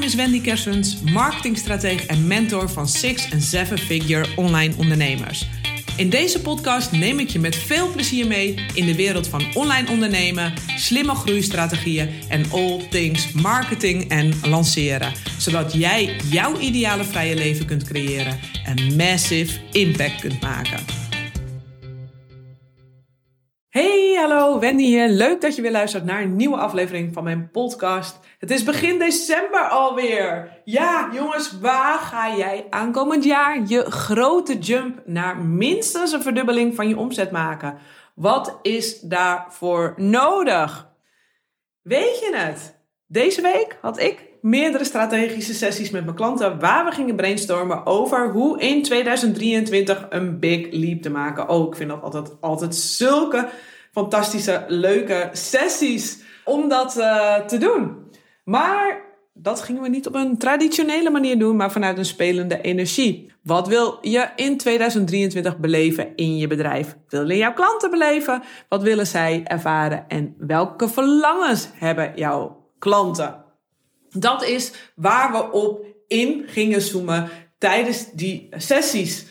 naam is Wendy Kersens, marketingstratege en mentor van six- en seven-figure online ondernemers. In deze podcast neem ik je met veel plezier mee in de wereld van online ondernemen, slimme groeistrategieën en all things marketing en lanceren. Zodat jij jouw ideale vrije leven kunt creëren en massive impact kunt maken. Hallo, Wendy hier. Leuk dat je weer luistert naar een nieuwe aflevering van mijn podcast. Het is begin december alweer. Ja, jongens, waar ga jij aankomend jaar je grote jump naar minstens een verdubbeling van je omzet maken? Wat is daarvoor nodig? Weet je het? Deze week had ik meerdere strategische sessies met mijn klanten waar we gingen brainstormen over hoe in 2023 een big leap te maken. Oh, ik vind dat altijd, altijd zulke fantastische, leuke sessies om dat uh, te doen. Maar dat gingen we niet op een traditionele manier doen, maar vanuit een spelende energie. Wat wil je in 2023 beleven in je bedrijf? Willen jouw klanten beleven? Wat willen zij ervaren? En welke verlangens hebben jouw klanten? Dat is waar we op in gingen zoomen tijdens die sessies.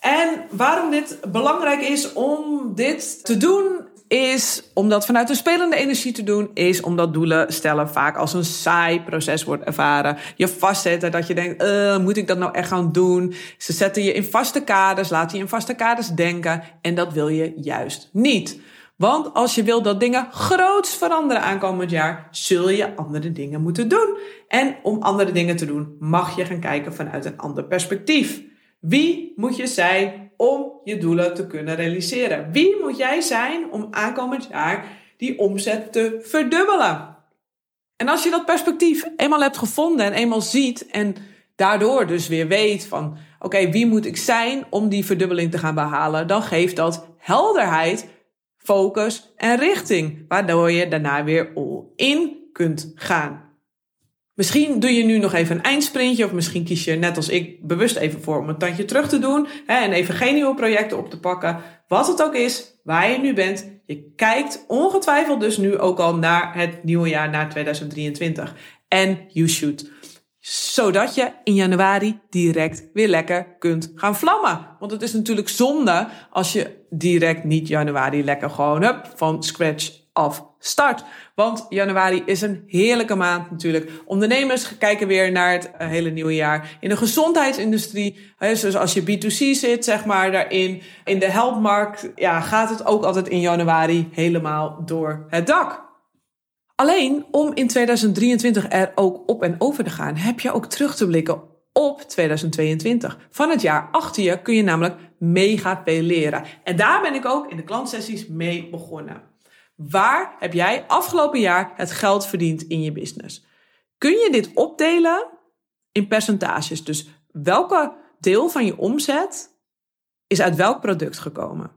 En waarom dit belangrijk is om dit te doen, is om dat vanuit een spelende energie te doen, is omdat doelen stellen vaak als een saai proces wordt ervaren. Je vastzetten dat je denkt, uh, moet ik dat nou echt gaan doen? Ze zetten je in vaste kaders, laten je in vaste kaders denken en dat wil je juist niet. Want als je wil dat dingen groots veranderen aankomend jaar, zul je andere dingen moeten doen. En om andere dingen te doen, mag je gaan kijken vanuit een ander perspectief. Wie moet je zijn om je doelen te kunnen realiseren? Wie moet jij zijn om aankomend jaar die omzet te verdubbelen? En als je dat perspectief eenmaal hebt gevonden en eenmaal ziet en daardoor dus weer weet van oké, wie moet ik zijn om die verdubbeling te gaan behalen, dan geeft dat helderheid, focus en richting, waardoor je daarna weer all in kunt gaan. Misschien doe je nu nog even een eindsprintje, of misschien kies je net als ik bewust even voor om een tandje terug te doen hè, en even geen nieuwe projecten op te pakken. Wat het ook is, waar je nu bent, je kijkt ongetwijfeld dus nu ook al naar het nieuwe jaar, naar 2023. En you should. Zodat je in januari direct weer lekker kunt gaan vlammen. Want het is natuurlijk zonde als je direct niet januari lekker gewoon hup, van scratch start. Want januari is een heerlijke maand natuurlijk. Ondernemers kijken weer naar het eh, hele nieuwe jaar. In de gezondheidsindustrie, dus als je B2C zit, zeg maar, daarin. In de helpmarkt, ja, gaat het ook altijd in januari helemaal door het dak. Alleen om in 2023 er ook op en over te gaan, heb je ook terug te blikken op 2022. Van het jaar achter je kun je namelijk mega veel leren. En daar ben ik ook in de klantsessies mee begonnen. Waar heb jij afgelopen jaar het geld verdiend in je business? Kun je dit opdelen in percentages? Dus welke deel van je omzet is uit welk product gekomen?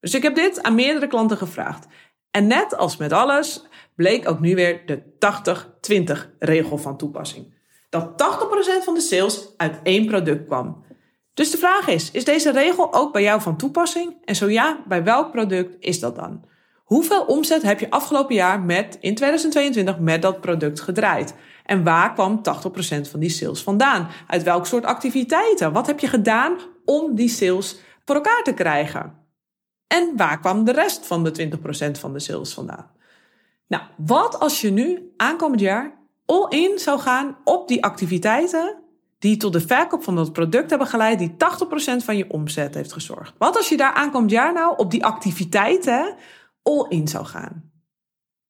Dus ik heb dit aan meerdere klanten gevraagd. En net als met alles bleek ook nu weer de 80-20 regel van toepassing. Dat 80% van de sales uit één product kwam. Dus de vraag is, is deze regel ook bij jou van toepassing? En zo ja, bij welk product is dat dan? Hoeveel omzet heb je afgelopen jaar met, in 2022 met dat product gedraaid? En waar kwam 80% van die sales vandaan? Uit welk soort activiteiten? Wat heb je gedaan om die sales voor elkaar te krijgen? En waar kwam de rest van de 20% van de sales vandaan? Nou, wat als je nu aankomend jaar all in zou gaan op die activiteiten die tot de verkoop van dat product hebben geleid, die 80% van je omzet heeft gezorgd? Wat als je daar aankomend jaar nou op die activiteiten all in zou gaan.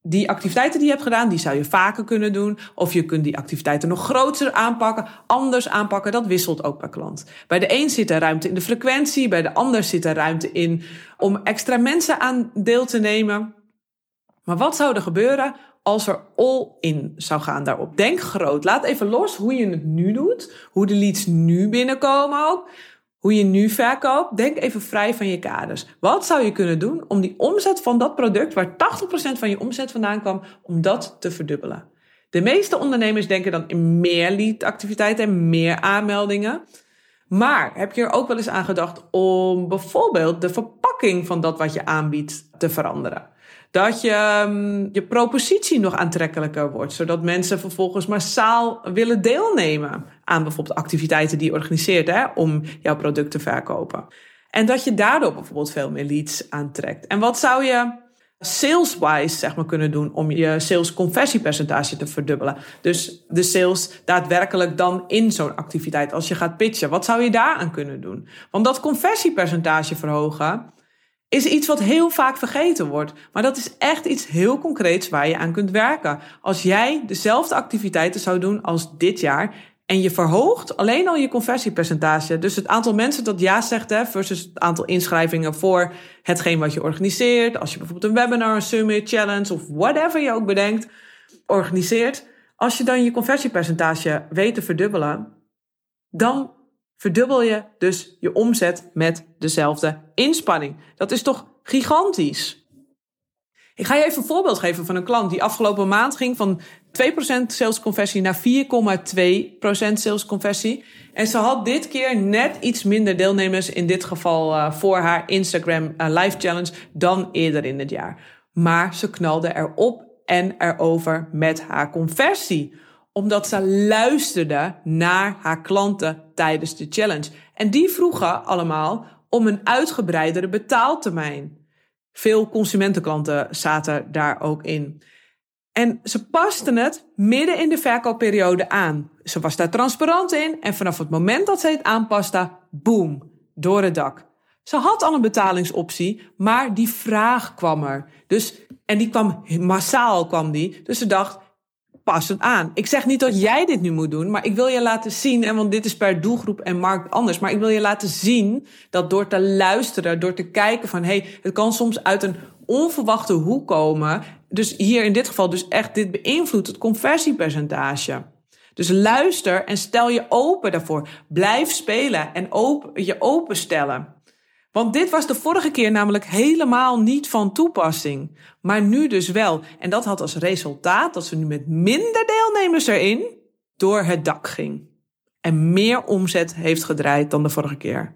Die activiteiten die je hebt gedaan, die zou je vaker kunnen doen. Of je kunt die activiteiten nog groter aanpakken, anders aanpakken. Dat wisselt ook per klant. Bij de een zit er ruimte in de frequentie, bij de ander zit er ruimte in om extra mensen aan deel te nemen. Maar wat zou er gebeuren als er all in zou gaan daarop? Denk groot. Laat even los hoe je het nu doet, hoe de leads nu binnenkomen ook hoe je nu verkoopt, denk even vrij van je kaders. Wat zou je kunnen doen om die omzet van dat product, waar 80% van je omzet vandaan kwam, om dat te verdubbelen? De meeste ondernemers denken dan in meer lead-activiteiten en meer aanmeldingen. Maar heb je er ook wel eens aan gedacht om bijvoorbeeld de verpakking van dat wat je aanbiedt te veranderen? Dat je um, je propositie nog aantrekkelijker wordt, zodat mensen vervolgens massaal willen deelnemen aan bijvoorbeeld activiteiten die je organiseert hè, om jouw product te verkopen. En dat je daardoor bijvoorbeeld veel meer leads aantrekt. En wat zou je sales-wise zeg maar, kunnen doen om je sales conversiepercentage te verdubbelen. Dus de sales daadwerkelijk dan in zo'n activiteit als je gaat pitchen. Wat zou je daaraan kunnen doen? Want dat conversiepercentage verhogen is iets wat heel vaak vergeten wordt. Maar dat is echt iets heel concreets waar je aan kunt werken. Als jij dezelfde activiteiten zou doen als dit jaar en je verhoogt alleen al je conversiepercentage. Dus het aantal mensen dat ja zegt hè, versus het aantal inschrijvingen voor hetgeen wat je organiseert. Als je bijvoorbeeld een webinar, een summit, challenge of whatever je ook bedenkt, organiseert. Als je dan je conversiepercentage weet te verdubbelen, dan verdubbel je dus je omzet met dezelfde inspanning. Dat is toch gigantisch? Ik ga je even een voorbeeld geven van een klant die afgelopen maand ging van 2% salesconversie naar 4,2% salesconversie. En ze had dit keer net iets minder deelnemers, in dit geval uh, voor haar Instagram uh, Live Challenge, dan eerder in het jaar. Maar ze knalde erop en erover met haar conversie omdat ze luisterde naar haar klanten tijdens de challenge. En die vroegen allemaal om een uitgebreidere betaaltermijn. Veel consumentenklanten zaten daar ook in. En ze pasten het midden in de verkoopperiode aan. Ze was daar transparant in en vanaf het moment dat ze het aanpaste, boom, door het dak. Ze had al een betalingsoptie, maar die vraag kwam er. Dus, en die kwam massaal kwam die. Dus ze dacht, pas het aan. Ik zeg niet dat jij dit nu moet doen, maar ik wil je laten zien, en want dit is per doelgroep en markt anders, maar ik wil je laten zien dat door te luisteren, door te kijken van, hey, het kan soms uit een onverwachte hoek komen. Dus hier in dit geval dus echt, dit beïnvloedt het conversiepercentage. Dus luister en stel je open daarvoor. Blijf spelen en open, je openstellen. Want dit was de vorige keer namelijk helemaal niet van toepassing. Maar nu dus wel. En dat had als resultaat dat ze nu met minder deelnemers erin door het dak ging. En meer omzet heeft gedraaid dan de vorige keer.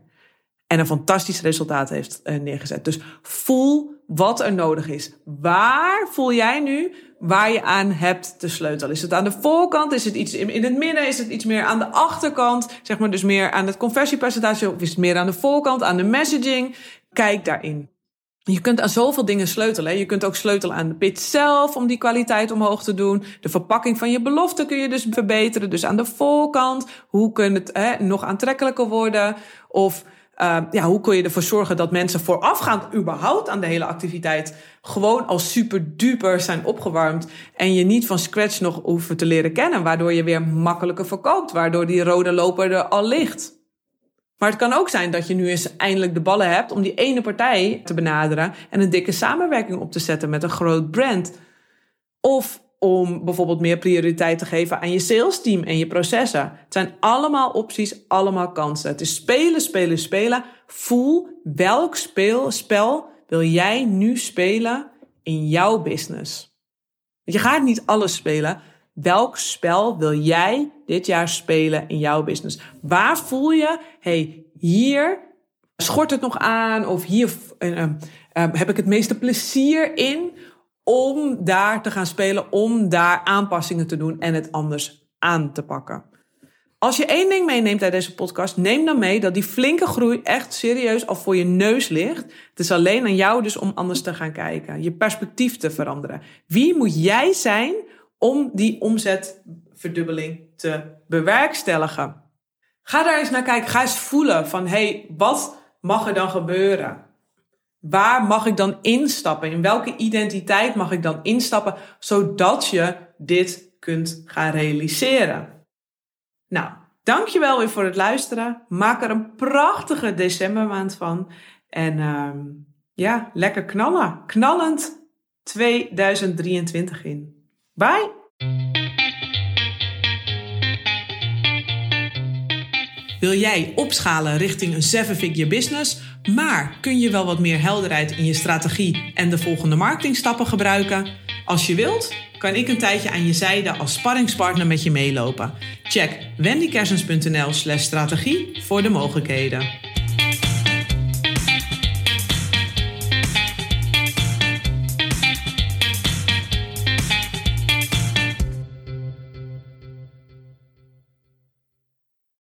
En een fantastisch resultaat heeft eh, neergezet. Dus voel wat er nodig is. Waar voel jij nu waar je aan hebt te sleutelen? Is het aan de voorkant? Is het iets in het midden? Is het iets meer aan de achterkant? Zeg maar dus meer aan het conversiepercentage? Of is het meer aan de voorkant, aan de messaging? Kijk daarin. Je kunt aan zoveel dingen sleutelen. Je kunt ook sleutelen aan de pitch zelf om die kwaliteit omhoog te doen. De verpakking van je belofte kun je dus verbeteren. Dus aan de voorkant, hoe kan het hè, nog aantrekkelijker worden? Of uh, ja, hoe kun je ervoor zorgen dat mensen voorafgaand überhaupt aan de hele activiteit gewoon al super duper zijn opgewarmd en je niet van scratch nog hoeven te leren kennen, waardoor je weer makkelijker verkoopt, waardoor die rode loper er al ligt. Maar het kan ook zijn dat je nu eens eindelijk de ballen hebt om die ene partij te benaderen en een dikke samenwerking op te zetten met een groot brand. Of om bijvoorbeeld meer prioriteit te geven aan je sales team en je processen. Het zijn allemaal opties, allemaal kansen. Het is spelen, spelen, spelen. Voel welk speel, spel wil jij nu spelen in jouw business. Je gaat niet alles spelen. Welk spel wil jij dit jaar spelen in jouw business? Waar voel je, hey, hier schort het nog aan of hier uh, uh, heb ik het meeste plezier in? Om daar te gaan spelen, om daar aanpassingen te doen en het anders aan te pakken. Als je één ding meeneemt uit deze podcast, neem dan mee dat die flinke groei echt serieus al voor je neus ligt. Het is alleen aan jou dus om anders te gaan kijken, je perspectief te veranderen. Wie moet jij zijn om die omzetverdubbeling te bewerkstelligen? Ga daar eens naar kijken, ga eens voelen van hé, hey, wat mag er dan gebeuren? Waar mag ik dan instappen? In welke identiteit mag ik dan instappen, zodat je dit kunt gaan realiseren? Nou, dankjewel weer voor het luisteren. Maak er een prachtige decembermaand van. En uh, ja, lekker knallen. Knallend 2023 in. Bye! Wil jij opschalen richting een seven-figure business? Maar kun je wel wat meer helderheid in je strategie en de volgende marketingstappen gebruiken? Als je wilt, kan ik een tijdje aan je zijde als sparringspartner met je meelopen. Check wendykersens.nl/strategie voor de mogelijkheden.